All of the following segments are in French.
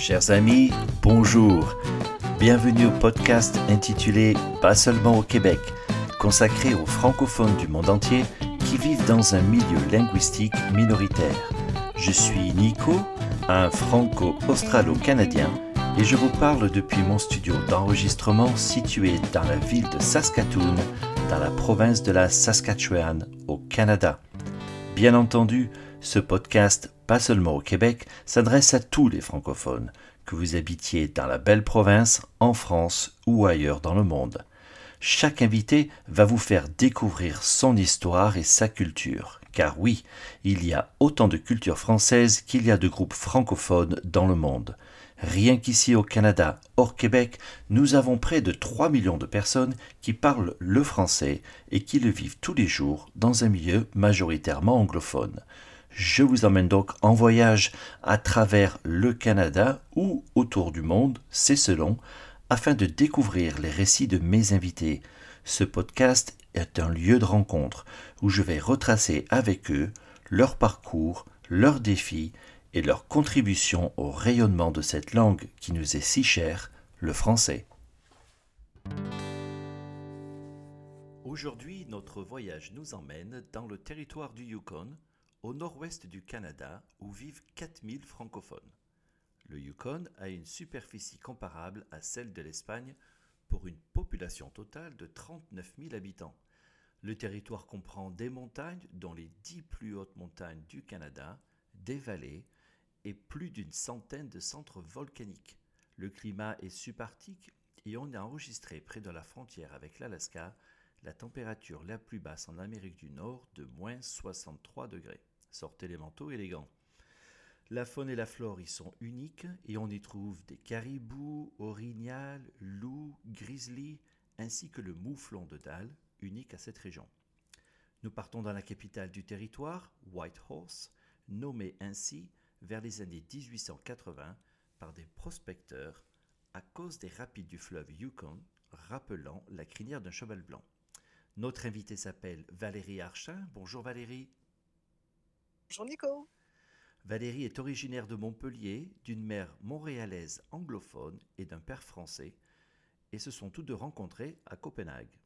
Chers amis, bonjour. Bienvenue au podcast intitulé Pas seulement au Québec, consacré aux francophones du monde entier qui vivent dans un milieu linguistique minoritaire. Je suis Nico, un franco-australo-canadien, et je vous parle depuis mon studio d'enregistrement situé dans la ville de Saskatoon, dans la province de la Saskatchewan, au Canada. Bien entendu, ce podcast, pas seulement au Québec, s'adresse à tous les francophones, que vous habitiez dans la belle province, en France ou ailleurs dans le monde. Chaque invité va vous faire découvrir son histoire et sa culture, car oui, il y a autant de cultures françaises qu'il y a de groupes francophones dans le monde. Rien qu'ici au Canada, hors Québec, nous avons près de 3 millions de personnes qui parlent le français et qui le vivent tous les jours dans un milieu majoritairement anglophone. Je vous emmène donc en voyage à travers le Canada ou autour du monde, c'est selon, afin de découvrir les récits de mes invités. Ce podcast est un lieu de rencontre où je vais retracer avec eux leur parcours, leurs défis et leur contribution au rayonnement de cette langue qui nous est si chère, le français. Aujourd'hui, notre voyage nous emmène dans le territoire du Yukon, au nord-ouest du Canada, où vivent 4000 francophones. Le Yukon a une superficie comparable à celle de l'Espagne pour une population totale de 39 000 habitants. Le territoire comprend des montagnes, dont les dix plus hautes montagnes du Canada, des vallées et plus d'une centaine de centres volcaniques. Le climat est subarctique et on a enregistré près de la frontière avec l'Alaska la température la plus basse en Amérique du Nord de moins 63 degrés. Sortez les manteaux et. La faune et la flore y sont uniques et on y trouve des caribous, orignals, loups, grizzlies, ainsi que le mouflon de dalle, unique à cette région. Nous partons dans la capitale du territoire, Whitehorse, nommée ainsi vers les années 1880 par des prospecteurs à cause des rapides du fleuve Yukon, rappelant la crinière d'un cheval blanc. Notre invitée s'appelle Valérie Archin. Bonjour Valérie. Bonjour Nico. Valérie est originaire de Montpellier, d'une mère montréalaise anglophone et d'un père français, et se sont tous deux rencontrés à Copenhague.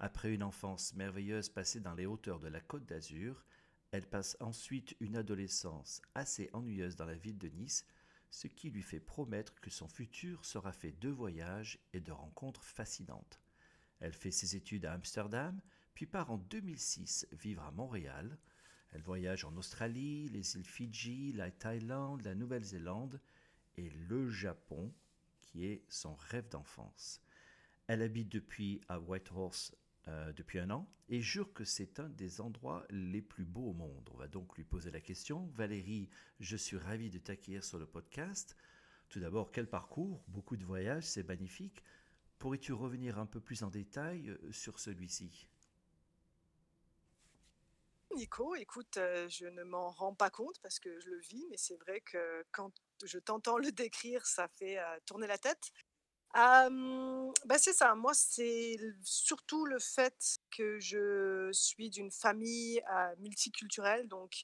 Après une enfance merveilleuse passée dans les hauteurs de la Côte d'Azur, elle passe ensuite une adolescence assez ennuyeuse dans la ville de Nice, ce qui lui fait promettre que son futur sera fait de voyages et de rencontres fascinantes. Elle fait ses études à Amsterdam, puis part en 2006 vivre à Montréal. Elle voyage en Australie, les îles Fidji, la Thaïlande, la Nouvelle-Zélande et le Japon, qui est son rêve d'enfance. Elle habite depuis à Whitehorse euh, depuis un an et jure que c'est un des endroits les plus beaux au monde. On va donc lui poser la question. Valérie, je suis ravi de t'accueillir sur le podcast. Tout d'abord, quel parcours, beaucoup de voyages, c'est magnifique. Pourrais-tu revenir un peu plus en détail euh, sur celui-ci? Nico, écoute, euh, je ne m'en rends pas compte parce que je le vis, mais c'est vrai que quand je t'entends le décrire, ça fait euh, tourner la tête. bah c'est ça, moi c'est surtout le fait que je suis d'une famille multiculturelle, donc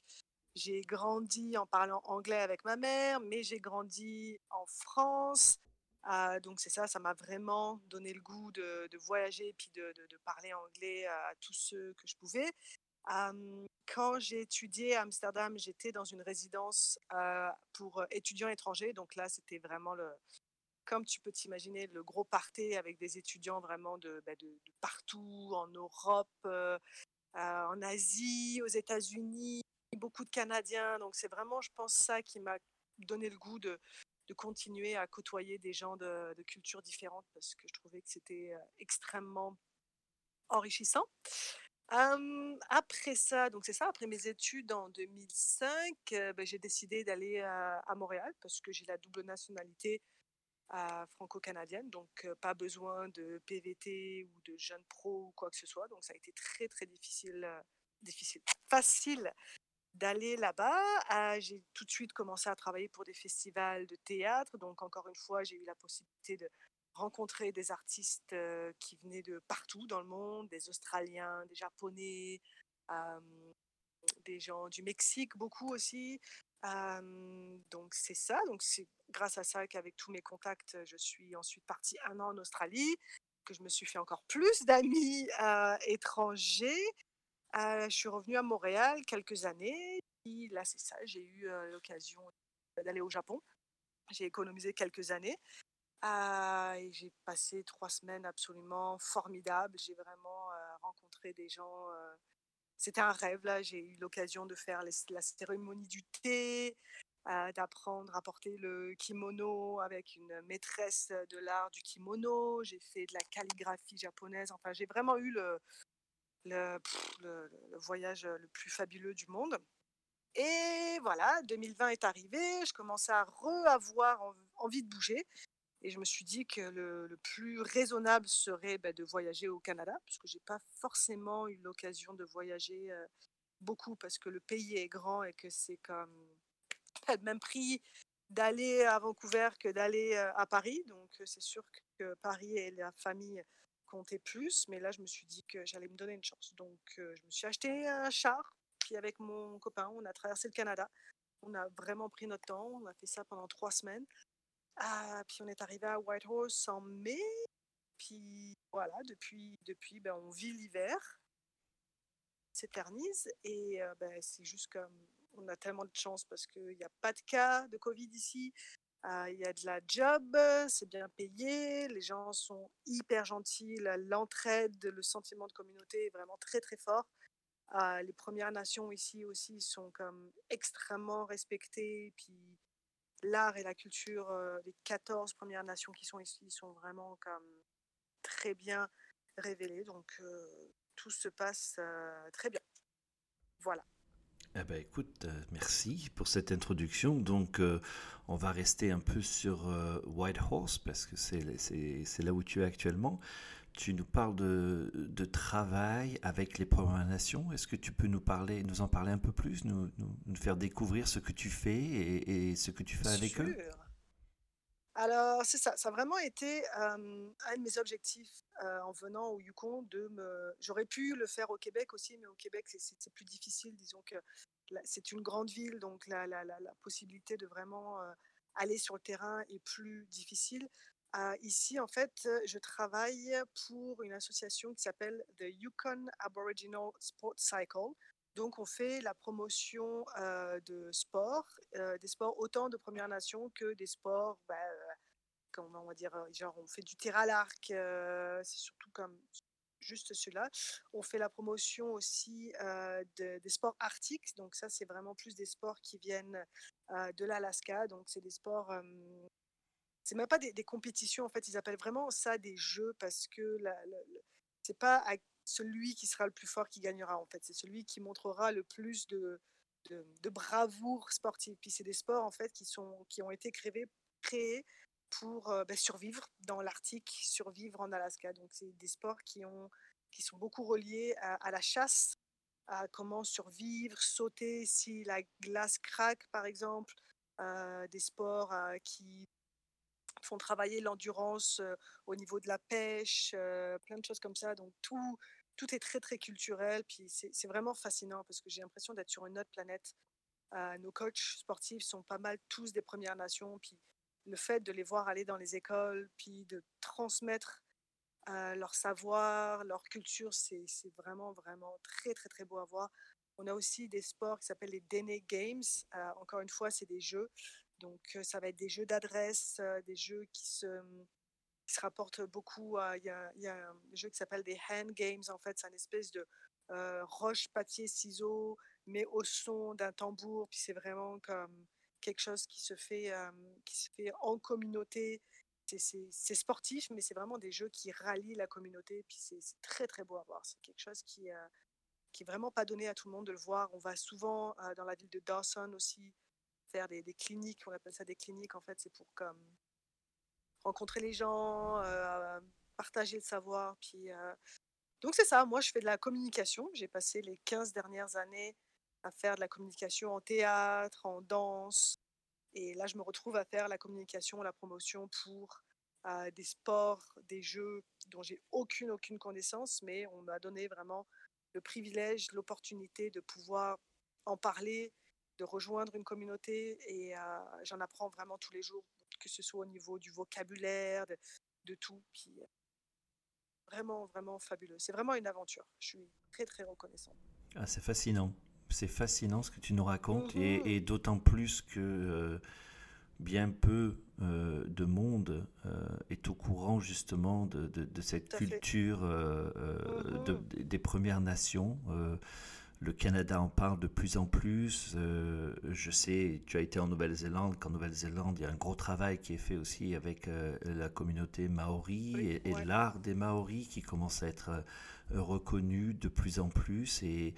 j'ai grandi en parlant anglais avec ma mère, mais j'ai grandi en France, ah, donc c'est ça, ça m'a vraiment donné le goût de, voyager et puis de, parler anglais à tous ceux que je pouvais. Quand j'ai étudié à Amsterdam, j'étais dans une résidence pour étudiants étrangers. Donc là, c'était vraiment le, comme tu peux t'imaginer, le gros party avec des étudiants vraiment de, bah, partout, en Europe, en Asie, aux États-Unis, beaucoup de Canadiens. Donc c'est vraiment, je pense, ça qui m'a donné le goût de, continuer à côtoyer des gens de, cultures différentes parce que je trouvais que c'était extrêmement enrichissant. Après ça, donc c'est ça, après mes études en 2005, euh, ben, j'ai décidé d'aller à, Montréal parce que j'ai la double nationalité franco-canadienne, donc pas besoin de PVT ou de jeune pro ou quoi que ce soit. Donc ça a été très très difficile, difficile, facile d'aller là-bas. J'ai tout de suite commencé à travailler pour des festivals de théâtre. Donc, encore une fois, j'ai eu la possibilité de rencontrer des artistes qui venaient de partout dans le monde, des Australiens, des Japonais, des gens du Mexique, beaucoup aussi. donc c'est ça, donc c'est grâce à ça qu'avec tous mes contacts, je suis ensuite partie un an en Australie, que je me suis fait encore plus d'amis étrangers. je suis revenue à Montréal quelques années. Là, c'est ça, j'ai eu l'occasion d'aller au Japon. J'ai économisé quelques années. Et j'ai passé trois semaines absolument formidables. J'ai vraiment rencontré des gens c'était un rêve. Là, j'ai eu l'occasion de faire la cérémonie du thé, euh, d'apprendre à porter le kimono avec une maîtresse de l'art du kimono. J'ai fait de la calligraphie japonaise. Enfin, j'ai vraiment eu le, le, voyage le plus fabuleux du monde. Et voilà, 2020 est arrivé. Je commençais à re-avoir envie de bouger. Et je me suis dit que le, plus raisonnable serait bah, de voyager au Canada, puisque je n'ai pas forcément eu l'occasion de voyager beaucoup, parce que le pays est grand et que c'est comme pas le même prix d'aller à Vancouver que d'aller à Paris. Donc c'est sûr que Paris et la famille comptaient plus, mais là je me suis dit que j'allais me donner une chance. Donc je me suis acheté un char, puis avec mon copain, on a traversé le Canada. On a vraiment pris notre temps, on a fait ça pendant trois semaines. Ah, puis on est arrivé à Whitehorse en mai. Puis voilà, depuis, depuis ben, on vit l'hiver, s'éternise. Et euh, ben, c'est juste comme on a tellement de chance parce qu'il n'y a pas de cas de Covid ici. Ah, il y a de la job, c'est bien payé, les gens sont hyper gentils, l'entraide, le sentiment de communauté est vraiment très très fort. Ah, les Premières Nations ici aussi sont comme extrêmement respectées, puis l'art et la culture, euh, les 14 Premières Nations qui sont ici sont vraiment comme très bien révélées. Donc tout se passe très bien. Voilà. Eh ben, écoute, merci pour cette introduction. Donc, on va rester un peu sur Whitehorse parce que c'est là où tu es actuellement. Tu nous parles de, travail avec les Premières Nations. Est-ce que tu peux nous parler, nous en parler un peu plus, nous, nous, faire découvrir ce que tu fais et, ce que tu fais avec eux? Alors, c'est ça. Ça a vraiment été un de mes objectifs en venant au Yukon. De. J'aurais pu le faire au Québec aussi, mais au Québec, c'est plus difficile. Disons que c'est une grande ville, donc la, la, la, la possibilité de vraiment aller sur le terrain est plus difficile ici, en fait, je travaille pour une association qui s'appelle The Yukon Aboriginal Sport Cycle. Donc, on fait la promotion de sport, des sports autant de Première Nation que des sports, bah, comment on va dire, genre on fait du tir à l'arc, c'est surtout comme juste celui-là. On fait la promotion aussi des sports arctiques, donc ça c'est vraiment plus des sports qui viennent de l'Alaska, donc c'est des sports c'est même pas des, compétitions en fait ils appellent vraiment ça des jeux parce que c'est pas celui qui sera le plus fort qui gagnera en fait. C'est celui qui montrera le plus de, bravoure sportive. Puis c'est des sports en fait qui sont qui ont été créés pour euh, ben, survivre dans l'Arctique survivre en Alaska. Donc c'est des sports qui sont beaucoup reliés à, la chasse à comment survivre sauter si la glace craque par exemple euh, des sports euh, qui font travailler l'endurance au niveau de la pêche, plein de choses comme ça. Donc tout, tout est très très culturel. Puis c'est vraiment fascinant parce que j'ai l'impression d'être sur une autre planète. nos coachs sportifs sont pas mal tous des Premières Nations. Puis le fait de les voir aller dans les écoles, puis de transmettre leur savoir, leur culture, c'est vraiment vraiment très très très beau à voir. On a aussi des sports qui s'appellent les Dene Games. encore une fois, c'est des jeux. Donc, ça va être des jeux d'adresse, des jeux qui se, se rapportent beaucoup à. Il y a, un jeu qui s'appelle des hand games, en fait. C'est une espèce de roche, papier, ciseaux, mais au son d'un tambour. Puis c'est vraiment comme quelque chose qui se fait, qui se fait en communauté. C'est sportif, mais c'est vraiment des jeux qui rallient la communauté. Puis c'est très, très beau à voir. C'est quelque chose qui, qui est vraiment pas donné à tout le monde de le voir. On va souvent dans la ville de Dawson aussi des, cliniques, on appelle ça des cliniques, en fait, c'est pour comme rencontrer les gens, euh, partager le savoir. Puis, euh, Donc c'est ça, moi je fais de la communication. J'ai passé les 15 dernières années à faire de la communication en théâtre, en danse. Et là, je me retrouve à faire la communication, la promotion pour euh, des sports, des jeux dont j'ai aucune, aucune connaissance, mais on m'a donné vraiment le privilège, l'opportunité de pouvoir en parler de rejoindre une communauté et j'en apprends vraiment tous les jours, que ce soit au niveau du vocabulaire, de, tout. Puis, vraiment, vraiment fabuleux. C'est vraiment une aventure. Je suis très, très reconnaissante. Ah, c'est fascinant. C'est fascinant ce que tu nous racontes et, Mmh d'autant plus que bien peu de monde est au courant justement de, de, cette culture de, mmh des Premières Nations. Le Canada en parle de plus en plus. je sais, tu as été en Nouvelle-Zélande, qu'en Nouvelle-Zélande, il y a un gros travail qui est fait aussi avec la communauté maori et, et l'art des Maoris qui commence à être reconnu de plus en plus et,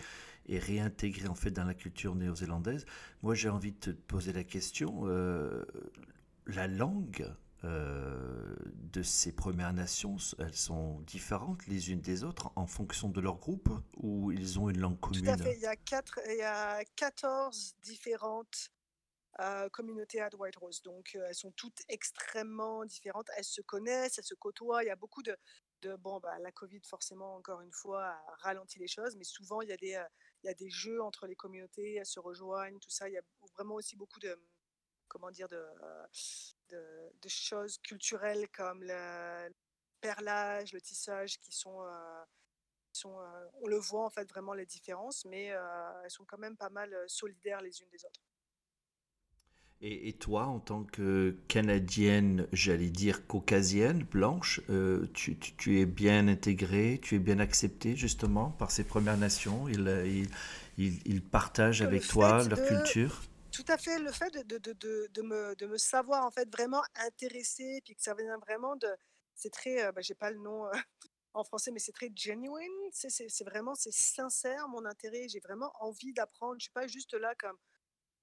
et réintégré en fait dans la culture néo-zélandaise. Moi, j'ai envie de te poser la question euh, la langue euh, de ces Premières Nations, elles sont différentes les unes des autres en fonction de leur groupe ou ils ont une langue commune Tout à fait. Il y a, quatre, il y a 14 différentes euh, communautés à White Rose. Donc, elles sont toutes extrêmement différentes. Elles se connaissent, elles se côtoient. Il y a beaucoup de, de bon, bah, la Covid, forcément, encore une fois, a ralenti les choses, mais souvent, il y a des, il y a des jeux entre les communautés, elles se rejoignent, tout ça. Il y a vraiment aussi beaucoup de, comment dire, de, de, choses culturelles comme le perlage, le tissage qui sont, sont on le voit en fait vraiment les différences, mais elles sont quand même pas mal solidaires les unes des autres. Et, toi, en tant que Canadienne, j'allais dire caucasienne, blanche, euh, tu, tu, es bien intégrée, tu es bien acceptée justement par ces Premières Nations? Ils, ils, ils, partagent avec toi leur culture? Tout à fait, le fait de, de, de, me, de me savoir en fait vraiment intéressée, puis que ça vient vraiment de... C'est très... Euh, bah, J'ai pas le nom... Euh, en français, mais c'est très genuine, c'est vraiment, c'est sincère mon intérêt, j'ai vraiment envie d'apprendre, je suis pas juste là comme,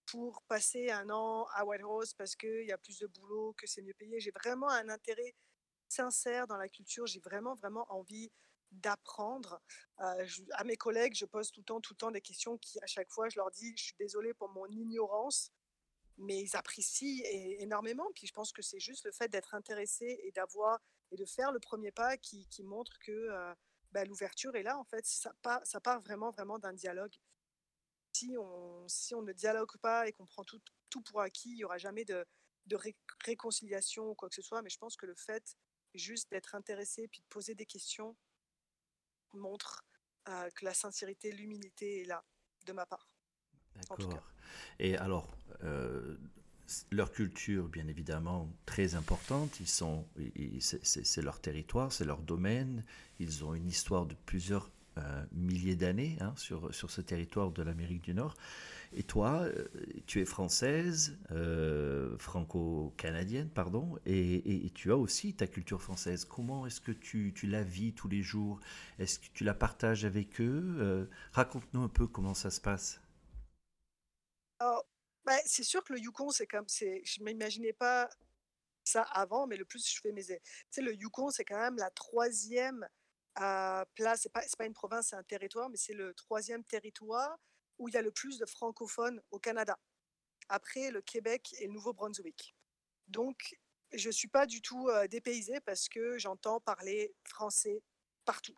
pour passer un an à White Rose parce qu'il y a plus de boulot, que c'est mieux payé. J'ai vraiment un intérêt sincère dans la culture. J'ai vraiment, vraiment envie d'apprendre. Euh, à mes collègues, je pose tout le temps, tout le temps des questions qui, à chaque fois, je leur dis, je suis désolée pour mon ignorance, mais ils apprécient énormément. Puis je pense que c'est juste le fait d'être intéressé et d'avoir et de faire le premier pas qui, montre que bah, l'ouverture est là. En fait, ça part, vraiment, vraiment d'un dialogue si on, ne dialogue pas et qu'on prend tout, pour acquis, il n'y aura jamais de, de réconciliation ou quoi que ce soit. Mais je pense que le fait juste d'être intéressé puis de poser des questions montre euh, que la sincérité, l'humilité est là, de ma part. D'accord. Et alors, euh, leur culture, bien évidemment, très importante. Ils sont, c'est leur territoire, c'est leur domaine. Ils ont une histoire de plusieurs milliers d'années hein, sur, sur ce territoire de l'Amérique du Nord. Et toi, euh, tu es française, euh, franco-canadienne, pardon, et, et, tu as aussi ta culture française. Comment est-ce que tu, tu, la vis tous les jours? Est-ce que tu la partages avec eux? Raconte-nous un peu comment ça se passe. Bah, c'est sûr que le Yukon, c'est comme, c'est, je m'imaginais pas ça avant, mais le plus je fais mes, tu sais, le Yukon, c'est quand même la troisième à place, c'est pas, pas une province, c'est un territoire, mais c'est le troisième territoire où il y a le plus de francophones au Canada, après le Québec et le Nouveau-Brunswick. Donc, je ne suis pas du tout euh, dépaysée parce que j'entends parler français partout.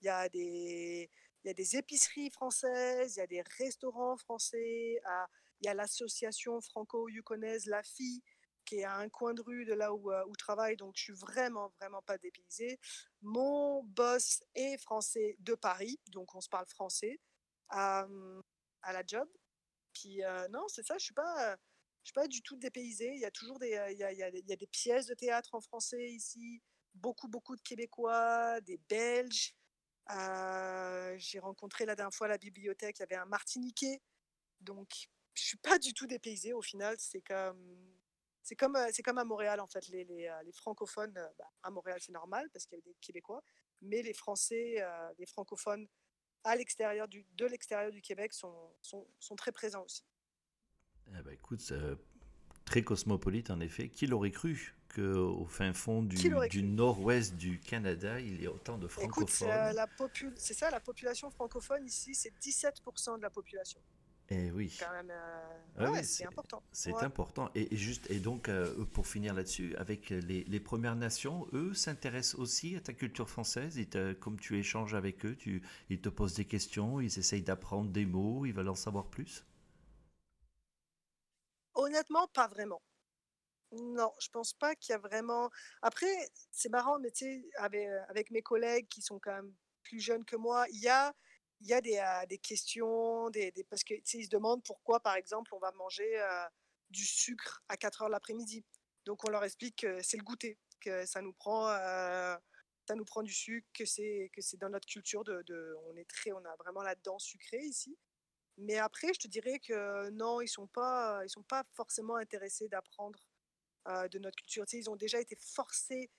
Il y a des, il y a des épiceries françaises, il y a des restaurants français, ah, il y a l'association franco-yukonaise La Fille qui est à un coin de rue de là où, euh, où je travaille, donc je suis vraiment, vraiment pas dépaysée. Mon boss est français de Paris, donc on se parle français à, à la job. Puis euh, non, c'est ça, je suis pas, je suis pas du tout dépaysée. Il y a toujours des, a, il y a, il y a des pièces de théâtre en français ici, beaucoup, beaucoup de Québécois, des Belges. Euh, j'ai rencontré la dernière fois la bibliothèque, il y avait un Martiniquais. Donc, je suis pas du tout dépaysée au final. C'est comme c'est comme, euh, c'est comme à Montréal, en fait. Les, les, euh, les francophones, euh, bah, à Montréal, c'est normal parce qu'il y a des Québécois, mais les Français, les francophones à l'extérieur du, de l'extérieur du Québec sont, sont, sont, très présents aussi. Eh ben, écoute, très cosmopolite en effet. Qui l'aurait cru qu'au fin fond du, du nord-ouest du Canada, il y a autant de francophones? Écoute, c'est, ça, la population francophone ici, c'est 17% de la population. Et eh oui. Quand même, euh, c'est important. C'est important. Et, juste, et donc, euh, pour finir là-dessus, avec les, les, Premières Nations, eux s'intéressent aussi à ta culture française? Comme tu échanges avec eux, tu, ils te posent des questions, ils essayent d'apprendre des mots, ils veulent en savoir plus? Honnêtement, pas vraiment. Non, je pense pas qu'il y a vraiment. Après, c'est marrant, mais tu sais, avec, avec mes collègues qui sont quand même plus jeunes que moi, il y a, il y a des, des questions, des, des- parce que tu sais, ils se demandent pourquoi, par exemple, on va manger du sucre à 4 heures l'après-midi. Donc, on leur explique que c'est le goûter, que ça nous prend, ça nous prend du sucre, que c'est que c'est dans notre culture de, de- on est très, on a vraiment la dent sucrée ici. Mais après, je te dirais que non, ils sont pas, sont pas forcément intéressés d'apprendre euh, de notre culture. Ils ont déjà été forcés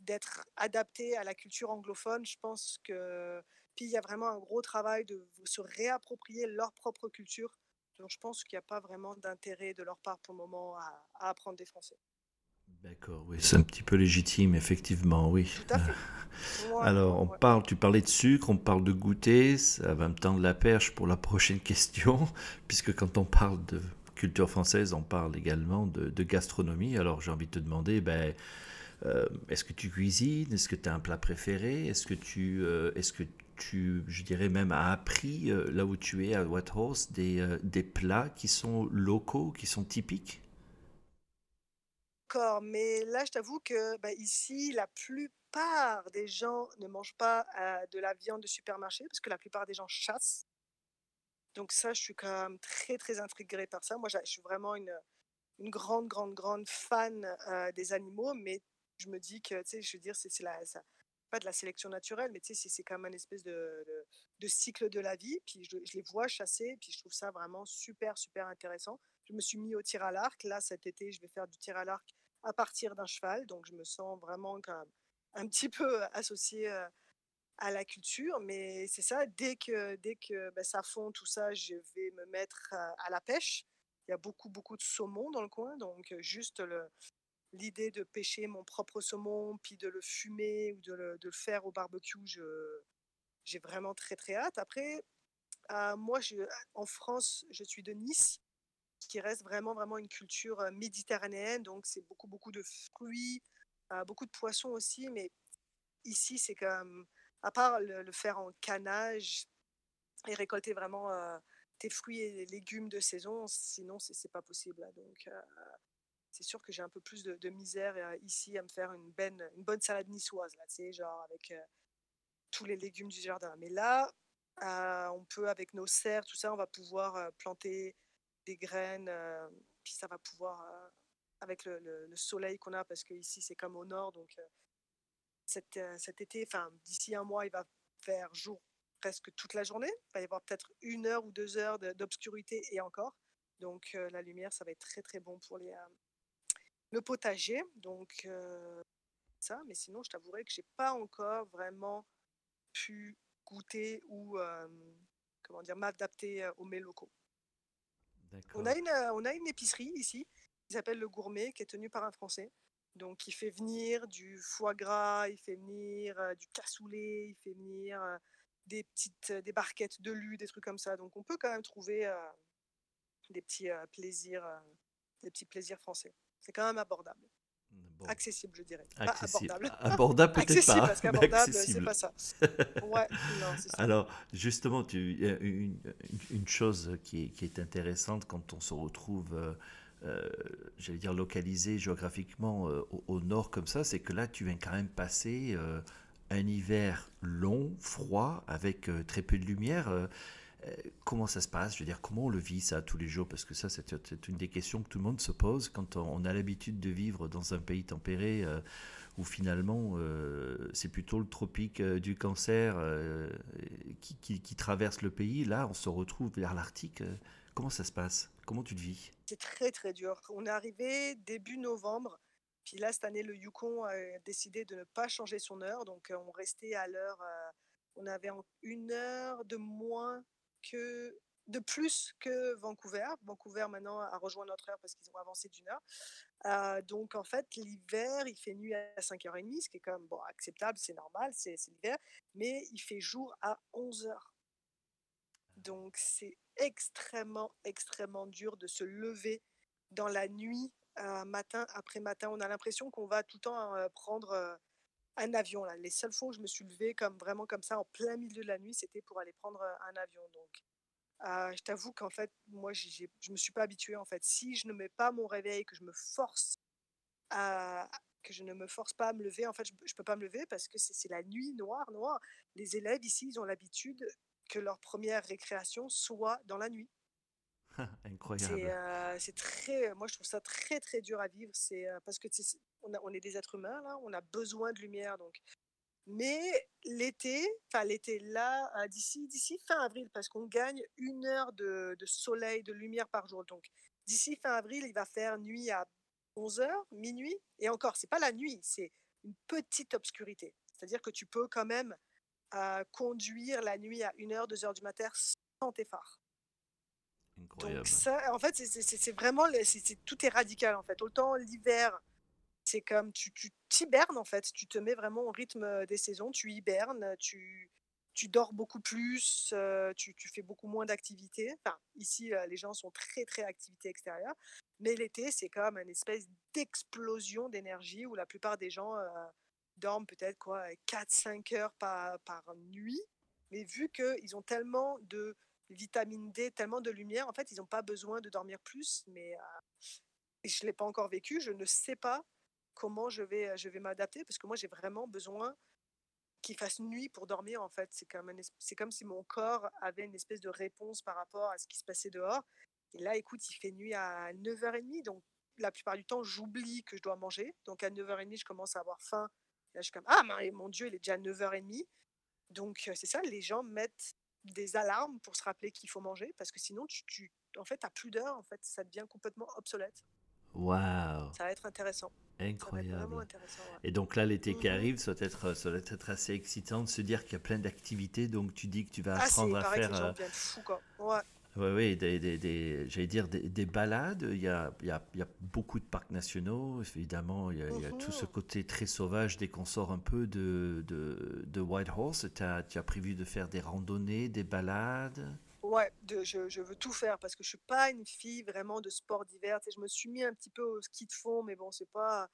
d'être adaptés à la culture anglophone. Je pense que puis il y a vraiment un gros travail de se réapproprier leur propre culture. Donc je pense qu'il n'y a pas vraiment d'intérêt de leur part pour le moment à, à apprendre des Français. D'accord, oui, c'est un petit peu légitime, effectivement, oui. Tout à fait. Ouais, Alors, on ouais. parle, tu parlais de sucre, on parle de goûter, ça va me tendre la perche pour la prochaine question, puisque quand on parle de culture française, on parle également de, de gastronomie. Alors, j'ai envie de te demander, ben, euh, est-ce que tu cuisines? Est-ce que tu as un plat préféré? Est-ce que tu, euh, est-ce que tu, je dirais même, as appris, euh, là où tu es, à Whitehorse, des, des plats qui sont locaux, qui sont typiques? D'accord, mais là, je t'avoue que bah, ici, la plupart des gens ne mangent pas de la viande de supermarché parce que la plupart des gens chassent. Donc ça, je suis quand même très, très intriguée par ça. Moi, je suis vraiment une, une grande, grande, grande fan des animaux, mais je me dis que, tu sais, je veux dire, c'est pas de la sélection naturelle, mais tu sais, c'est même un espèce de, cycle de la vie. Puis je, les vois chasser, puis je trouve ça vraiment super, super intéressant. Je me suis mis au tir à l'arc. Là, cet été, je vais faire du tir à l'arc à partir d'un cheval, donc je me sens vraiment un petit peu associée euh, à la culture, mais c'est ça, dès que, dès que ben, ça fond, tout ça, je vais me mettre euh, à la pêche. Il y a beaucoup, beaucoup de saumon dans le coin, donc euh, juste le, l'idée de pêcher mon propre saumon, puis de le fumer ou de le, faire au barbecue, j'ai vraiment très, très hâte. Après, euh, moi, je, en France, je suis de Nice, qui reste vraiment, vraiment une culture euh, méditerranéenne, donc c'est beaucoup, beaucoup de fruits, euh, beaucoup de poissons aussi, mais ici, c'est comme, à part le, faire en canage et récolter vraiment euh, tes fruits et légumes de saison, sinon c'est pas possible. là. Donc c'est sûr que j'ai un peu plus de, misère euh, ici à me faire une, bonne salade niçoise, là, genre avec euh, tous les légumes du jardin. Mais là, euh, on peut, avec nos serres, tout ça, on va pouvoir planter des graines, puis ça va pouvoir, avec le, le- le soleil qu'on a, parce que ici c'est comme au nord, donc cet, été, d'ici un mois, il va faire jour presque toute la journée. Il va y avoir peut-être une heure ou deux heures d'obscurité et encore. Donc la lumière, ça va être très très bon pour les, le potager. Donc euh, ça, mais sinon, je t'avouerai que j'ai pas encore vraiment pu goûter ou euh, comment dire m'adapter euh, aux mets locaux. On a une, on a une épicerie ici qui s'appelle Le Gourmet, qui est tenue par un Français. Donc, il fait venir du foie gras, il fait venir euh, du cassoulet, il fait venir euh, des petites, des barquettes de lu, des trucs comme ça. Donc, on peut quand même trouver des petits plaisirs, des petits plaisirs français. C'est quand même abordable, Bon, accessible, je dirais. Pas accessible. abordable, Abordable peut-être accessible pas, parce mais qu'abordable, c'est accessible. pas ça. Ouais, non, ça. Alors, justement, tu, une, une- chose qui est, qui est intéressante quand on se retrouve, euh, euh, j'allais dire, localisé géographiquement euh, au, au nord comme ça, c'est que là, tu viens quand même passer un hiver long, froid, avec très peu de lumière. Comment ça se passe? Je veux dire, comment on le vit ça tous les jours? Parce que ça, c'est une des questions que tout le monde se pose quand on, a l'habitude de vivre dans un pays tempéré. euh, où finalement euh, c'est plutôt le tropique euh, du cancer qui, qui- traverse le pays. Là, on se retrouve vers l'Arctique. Comment ça se passe? Comment tu le vis? C'est très très dur. On est arrivé début novembre, puis là cette année le Yukon a décidé de ne pas changer son heure, donc on restait à l'heure, on avait une heure de moins que, de plus que Vancouver. Vancouver maintenant a rejoint notre heure parce qu'ils ont avancé d'une heure. Euh, donc en fait l'hiver il fait nuit à 5h30, ce qui est quand même bon, acceptable, c'est normal, c'est l'hiver, mais il fait jour à 11h. Donc c'est extrêmement, extrêmement dur de se lever dans la nuit, euh, matin après matin. On a l'impression qu'on va tout le temps euh, prendre un avion. Là. Les seules fois où je me suis levée comme, vraiment comme ça en plein milieu de la nuit, c'était pour aller prendre un avion. Donc Euh, je t'avoue qu'en fait, moi, je ne me suis pas habituée. En fait, si je ne mets pas mon réveil, que je me force à, que je ne me force pas à me lever, en fait, je ne peux pas me lever parce que c'est la nuit noire, noire. Les élèves ici, ils ont l'habitude que leur première récréation soit dans la nuit. Incroyable. Euh, c'est très, moi je trouve ça très très dur à vivre. C'est euh, parce que on, on, est des êtres humains là, on a besoin de lumière donc. Mais l'été, enfin l'été là, euh, d'ici d'ici fin avril, parce qu'on gagne une heure de, de, soleil, de lumière par jour. Donc d'ici fin avril, il va faire nuit à 11 h minuit. Et encore, c'est pas la nuit, c'est une petite obscurité. C'est-à-dire que tu peux quand même conduire la nuit à 1h, 2h du matin sans tes phares. Donc ça, en fait, c'est vraiment, tout est radical en fait. Autant l'hiver, c'est comme tu t'hibernes en fait, tu te mets vraiment au rythme des saisons, tu hibernes, tu, dors beaucoup plus, euh, tu, fais beaucoup moins d'activités. Ici, euh, les gens sont très, très activité extérieure. Mais l'été, c'est comme une espèce d'explosion d'énergie où la plupart des gens euh, dorment peut-être quoi 4-5 heures par, par nuit. Mais vu qu'ils ont tellement de vitamine D, tellement de lumière, en fait, ils n'ont pas besoin de dormir plus. Mais je ne l'ai pas encore vécu. Je ne sais pas comment je vais, je vais m'adapter parce que moi, j'ai vraiment besoin qu'il fasse nuit pour dormir, en fait. C'est comme, comme si mon corps avait une espèce de réponse par rapport à ce qui se passait dehors. Et là, écoute, il fait nuit à 9h30, donc la plupart du temps, j'oublie que je dois manger. Donc à 9h30, je commence à avoir faim. là, je suis comme, ah, mon Dieu, il est déjà 9h30. Donc euh, c'est ça, les gens mettent des alarmes pour se rappeler qu'il faut manger, parce que sinon, tu, tu en fait, à plus d'heures, en fait, ça devient complètement obsolète. Waouh Ça va être intéressant. Incroyable. Et donc là, l'été qui mmh arrive, ça doit, être, ça doit être assez excitant de se dire qu'il y a plein d'activités. Donc tu dis que tu vas ah, apprendre à faire. Que les gens fou, quoi. Ouais. Oui, ouais, des, des, des j'allais dire des, des, balades. Il y, a, il, y a, il y a beaucoup de parcs nationaux, évidemment. Il y a, il y a tout ce mmh côté très sauvage dès qu'on sort un peu de, de, de Whitehorse. Tu as, tu as prévu de faire des randonnées, des balades? Ouais, de, je, je, veux tout faire parce que je suis pas une fille vraiment de sport d'hiver. je me suis mis un petit peu au ski de fond, mais bon, c'est pas,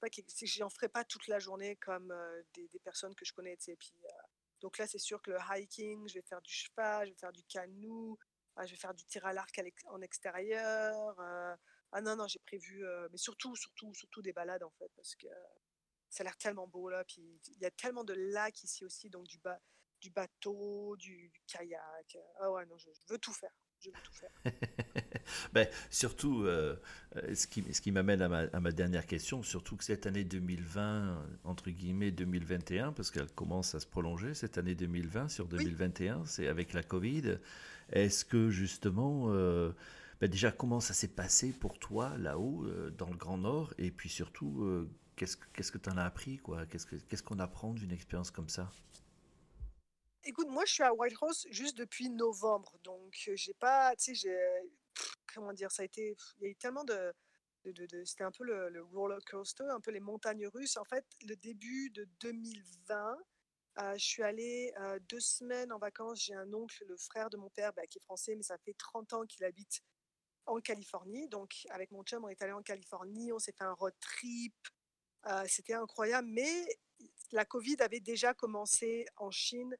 pas j'en ferai pas toute la journée comme euh, des, des, personnes que je connais. Puis, euh, donc là, c'est sûr que le hiking, je vais faire du cheval, je vais faire du canot, ah, je vais faire du tir à l'arc en extérieur. Euh. ah non, non, j'ai prévu, mais surtout, surtout, surtout des balades en fait, parce que ça a l'air tellement beau là. Puis il y a tellement de lacs ici aussi, donc du bateau, du, kayak. Ah ouais, non, je, veux tout faire. Je veux tout faire. ben, surtout, euh, euh, ce qui, ce qui m'amène à ma, à ma, dernière question, surtout que cette année 2020, entre guillemets 2021, parce qu'elle commence à se prolonger, cette année 2020 sur 2021, c'est avec la Covid. Est-ce que justement, euh, ben déjà, comment ça s'est passé pour toi là-haut, dans le Grand Nord? Et puis surtout, qu'est-ce que tu en as appris Qu'est-ce qu'on apprend d'une expérience comme ça? Écoute, moi, je suis à Whitehorse juste depuis novembre, donc j'ai pas, tu sais, j'ai, comment dire, ça a été, il y a eu tellement de, c'était un peu le, roller coaster, un peu les montagnes russes. En fait, le début de 2020, je suis allée deux semaines en vacances. J'ai un oncle, le frère de mon père, bah, qui est français, mais ça fait 30 ans qu'il habite en Californie. Donc, avec mon chum, on est allé en Californie, on s'est fait un road trip. c'était incroyable, mais la Covid avait déjà commencé en Chine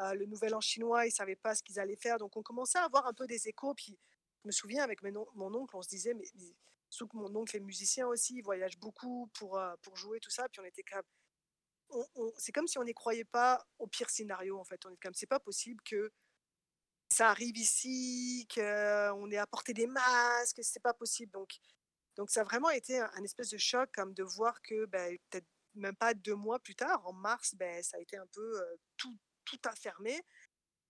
euh, le nouvel an chinois, ils ne savaient pas ce qu'ils allaient faire. Donc on commençait à avoir un peu des échos. Puis me souviens avec mon oncle, on se disait, mais, que mon oncle est musicien aussi, il voyage beaucoup pour, euh, pour jouer, tout ça. Puis on était comme. c'est comme si on n'y croyait pas au pire scénario, en fait. On est comme, c'est pas possible que ça arrive ici, qu'on ait apporté des masques, c'est pas possible. Donc, donc ça a vraiment été un, espèce de choc, comme de voir que ben, peut-être même pas deux mois plus tard, en mars, ben, ça a été un peu euh, tout, tout a fermé.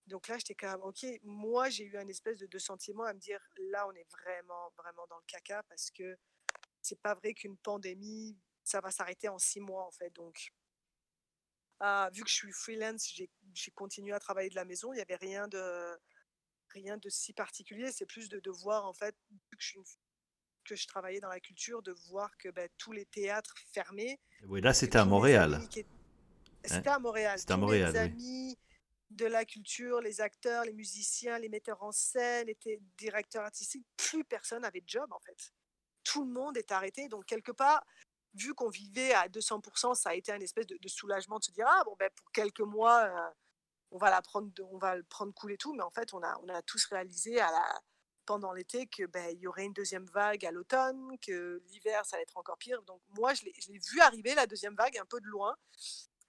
Donc là, j'étais quand même, ok, moi, j'ai eu un espèce de, de, sentiment à me dire, là, on est vraiment, vraiment dans le caca parce que c'est pas vrai qu'une pandémie, ça va s'arrêter en six mois, en fait. Donc, ah, vu que je suis freelance, j'ai continué à travailler de la maison. Il n'y avait rien de, rien de si particulier. C'est plus de, de, voir, en fait, vu que je, que je travaillais dans la culture, de voir que ben, tous les théâtres fermés. Oui, là, c'était à Montréal. C'était à Montréal. C'était à Montréal. Amis de la culture, les acteurs, les musiciens, les metteurs en scène, les directeurs artistiques, plus personne n'avait de job en fait. Tout le monde est arrêté. Donc quelque part, vu qu'on vivait à 200%, ça a été un espèce de, soulagement de se dire ah bon ben pour quelques mois, euh, on va la prendre, on va le prendre cool et tout, mais en fait, on a, on a tous réalisé à la, pendant l'été que ben, il y aurait une deuxième vague à l'automne, que l'hiver ça allait être encore pire. Donc moi, je l'ai vu arriver la deuxième vague un peu de loin,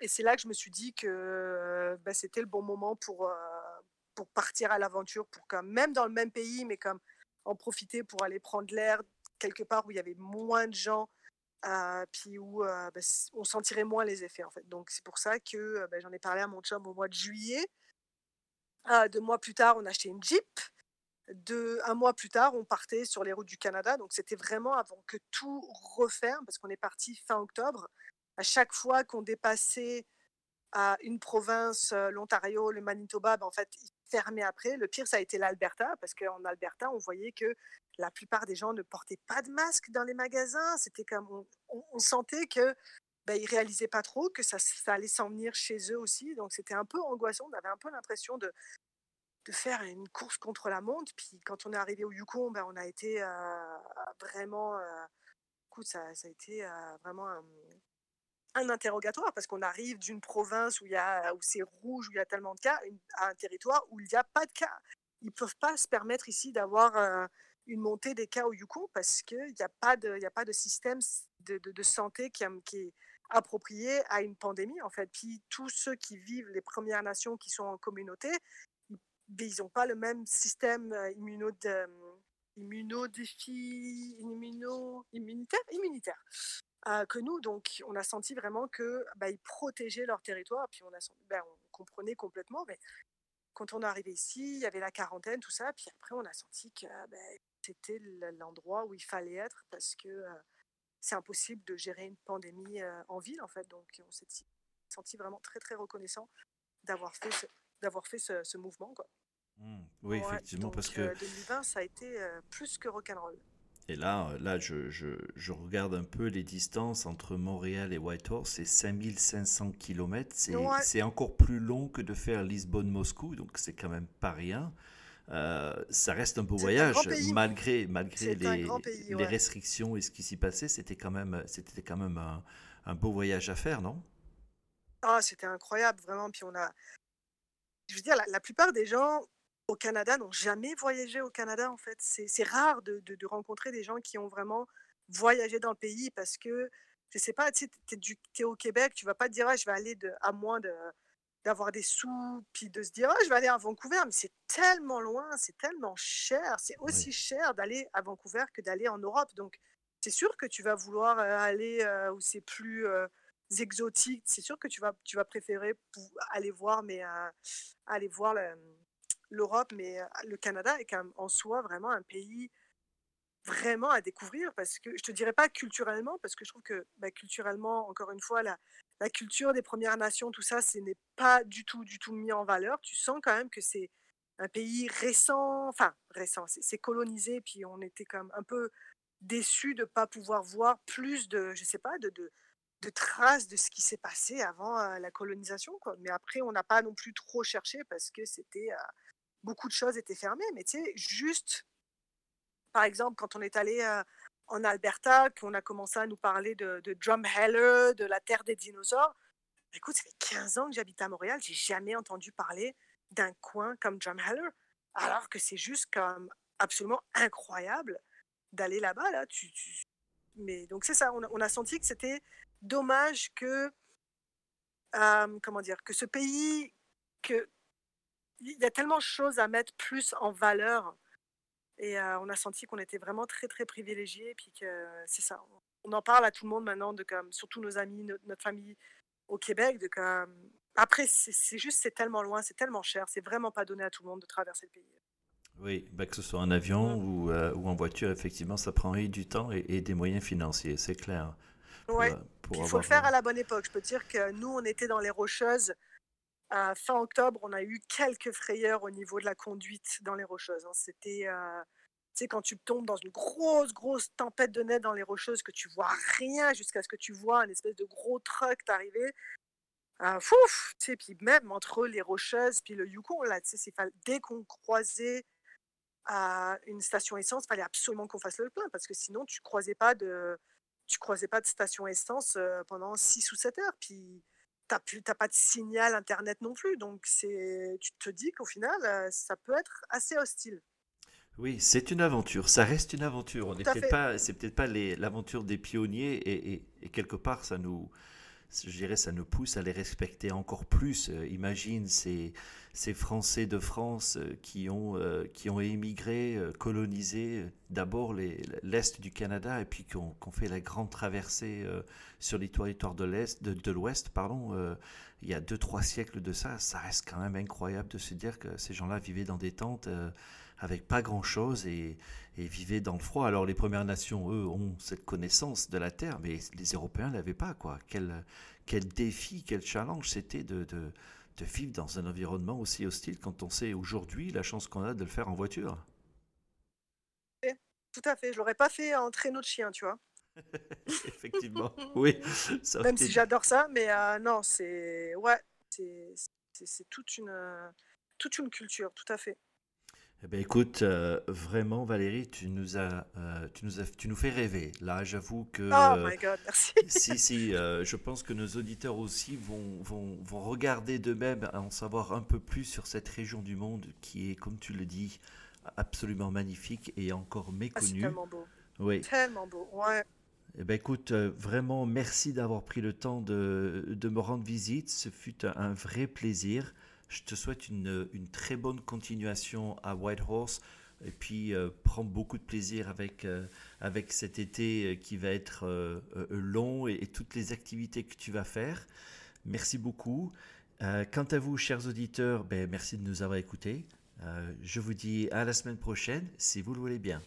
et c'est là que je me suis dit que ben, c'était le bon moment pour pour partir à l'aventure, pour quand même dans le même pays, mais comme en profiter pour aller prendre l'air quelque part où il y avait moins de gens, euh, puis où ben, on sentirait moins les effets en fait. Donc c'est pour ça que ben, j'en ai parlé à mon chum au mois de juillet. deux mois plus tard, on a acheté une Jeep. De, un mois plus tard, on partait sur les routes du Canada. Donc c'était vraiment avant que tout referme, parce qu'on est parti fin octobre. À chaque fois qu'on dépassait une province, l'Ontario, le Manitoba, ben, en fait, fermé après. Le pire, ça a été l'Alberta, parce qu'en Alberta, on voyait que la plupart des gens ne portaient pas de masque dans les magasins. C'était comme on, sentait que ben, ils réalisaient pas trop que ça, ça allait s'en venir chez eux aussi. Donc c'était un peu angoissant. On avait un peu l'impression de, de faire une course contre la montre. Puis quand on est arrivé au Yukon, ben, on a été euh, vraiment, euh, écoute, ça, ça, a été euh, vraiment un, un interrogatoire parce qu'on arrive d'une province où, il y a, où c'est rouge, où il y a tellement de cas, à un territoire où il n'y a pas de cas. Ils ne peuvent pas se permettre ici d'avoir euh, une montée des cas au Yukon parce qu'il n'y a, pas de, a pas de système de, santé qui, est approprié à une pandémie, en fait. Puis tous ceux qui vivent, les Premières Nations qui sont en communauté, ils n'ont pas le même système euh, immuno, immuno, immuno, immunitaire, que nous. Donc, on a senti vraiment que bah, ils protégeaient leur territoire. Puis on a ben, on comprenait complètement. Mais quand on est arrivé ici, il y avait la quarantaine, tout ça. Puis après, on a senti que ben, c'était l'endroit où il fallait être parce que c'est impossible de gérer une pandémie en ville, en fait. Donc, on s'est senti vraiment très, très reconnaissant d'avoir fait ce, d'avoir fait ce, mouvement, quoi. Mmh. oui, effectivement, parce que 2020, ça a été plus que rock'n'roll. Et là, là je, je, je, regarde un peu les distances entre Montréal et Whitehorse, c'est 5500 km. C'est encore plus long que de faire Lisbonne-Moscou, donc c'est quand même pas rien. Euh, ça reste un beau voyage, malgré, malgré les, les restrictions et ce qui s'y passait, c'était quand même, c'était quand même un, un, beau voyage à faire, non? Ah, c'était incroyable, vraiment. Puis on a, je veux dire, la, la plupart des gens au Canada n'ont jamais voyagé au Canada, en fait. C'est rare de, de, rencontrer des gens qui ont vraiment voyagé dans le pays parce que, je sais pas, tu es, es, au Québec, tu vas pas te dire, ah, je vais aller de, à moins d'avoir des sous, puis de se dire, ah, je vais aller à Vancouver, mais c'est tellement loin, c'est tellement cher, c'est aussi cher d'aller à Vancouver que d'aller en Europe. Donc, c'est sûr que tu vas vouloir euh, aller euh, où c'est plus euh, exotique, c'est sûr que tu vas, tu vas préférer pour aller voir, mais aller voir le, l'Europe, mais le Canada est quand même en soi vraiment un pays vraiment à découvrir parce que je te dirais pas culturellement parce que je trouve que bah, culturellement encore une fois la, culture des Premières Nations tout ça ce n'est pas du tout du tout mis en valeur tu sens quand même que c'est un pays récent enfin récent c'est colonisé puis on était quand même un peu déçus de pas pouvoir voir plus de je sais pas de, traces de ce qui s'est passé avant la colonisation quoi. mais après on n'a pas non plus trop cherché parce que c'était beaucoup de choses étaient fermées, mais tu sais, juste, par exemple, quand on est allé euh, en Alberta, qu'on a commencé à nous parler de, Drumheller, de la terre des dinosaures, écoute, ça fait 15 ans que j'habite à Montréal, j'ai jamais entendu parler d'un coin comme Drumheller, alors que c'est juste comme absolument incroyable d'aller là-bas, là. Mais donc c'est ça, on a, senti que c'était dommage que, euh, comment dire, que ce pays, que, il y a tellement de choses à mettre plus en valeur. Et euh, on a senti qu'on était vraiment très, très privilégiés. Et puis que c'est ça. On en parle à tout le monde maintenant, de comme, surtout nos amis, notre, famille au Québec. De comme... Après, c'est juste, c'est tellement loin, c'est tellement cher. C'est vraiment pas donné à tout le monde de traverser le pays. Oui, bah, que ce soit en avion ou, euh, ou, en voiture, effectivement, ça prend du temps et, des moyens financiers, c'est clair. Oui, euh, il faut le faire à la bonne époque. Je peux dire que nous, on était dans les Rocheuses fin octobre, on a eu quelques frayeurs au niveau de la conduite dans les Rocheuses. Hein. C'était, euh, tu sais, quand tu tombes dans une grosse, grosse tempête de neige dans les Rocheuses, que tu vois rien jusqu'à ce que tu vois un espèce de gros truck t'arriver. Euh, fouf, tu puis même entre les Rocheuses puis le Yukon, là, tu sais, dès qu'on croisait une station essence, il fallait absolument qu'on fasse le plein parce que sinon tu croisais pas de, tu croisais pas de station essence euh, pendant 6 ou 7 heures. Puis t'as plus, t'as pas de signal internet non plus, donc c'est, tu te dis qu'au final, euh, ça peut être assez hostile. Oui, c'est une aventure. Ça reste une aventure. On n'est peut-être pas, c'est peut-être pas les- l'aventure des pionniers et, et- et quelque part, ça nous, je dirais, ça nous pousse à les respecter encore plus. Euh, imagine ces, ces Français de France euh, qui ont, euh, qui ont émigré, colonisé d'abord les- l'Est du Canada et puis qui ont, fait la grande traversée sur les territoires de de, l'Ouest, pardon. il y a deux, trois siècles de ça, ça reste quand même incroyable de se dire que ces gens-là vivaient dans des tentes avec pas grand-chose et, et vivaient dans le froid. Alors les Premières Nations, eux, ont cette connaissance de la Terre, mais les Européens l'avaient pas, quoi. Quel, quel défi, quel challenge c'était de, de, de vivre dans un environnement aussi hostile quand on sait aujourd'hui la chance qu'on a de le faire en voiture. Tout à fait. Je l'aurais pas fait en traîneau de chien, tu vois. Effectivement, oui. Ça Même si j'adore ça, mais euh, non, c'est ouais, c'est toute une euh, toute une culture, tout à fait. Eh ben, écoute, euh, vraiment Valérie, tu nous as, euh, tu nous as, tu nous fais rêver. Là, j'avoue que Oh euh, my God, merci. Si, si, euh, je pense que nos auditeurs aussi vont, vont, vont regarder d'eux-mêmes en savoir un peu plus sur cette région du monde qui est, comme tu le dis, absolument magnifique et encore Ah, c'est méconnue. tellement beau, Oui. tellement beau. Ouais. Eh ben, écoute, vraiment, merci d'avoir pris le temps de, de me rendre visite. Ce fut un, un vrai plaisir. Je te souhaite une, une très bonne continuation à Whitehorse. Et puis, euh, prends beaucoup de plaisir avec, euh, avec cet été euh, qui va être long et, et toutes les activités que tu vas faire. Merci beaucoup. Quant à vous, chers auditeurs, ben, merci de nous avoir écoutés. Je vous dis à la semaine prochaine, si vous le voulez bien.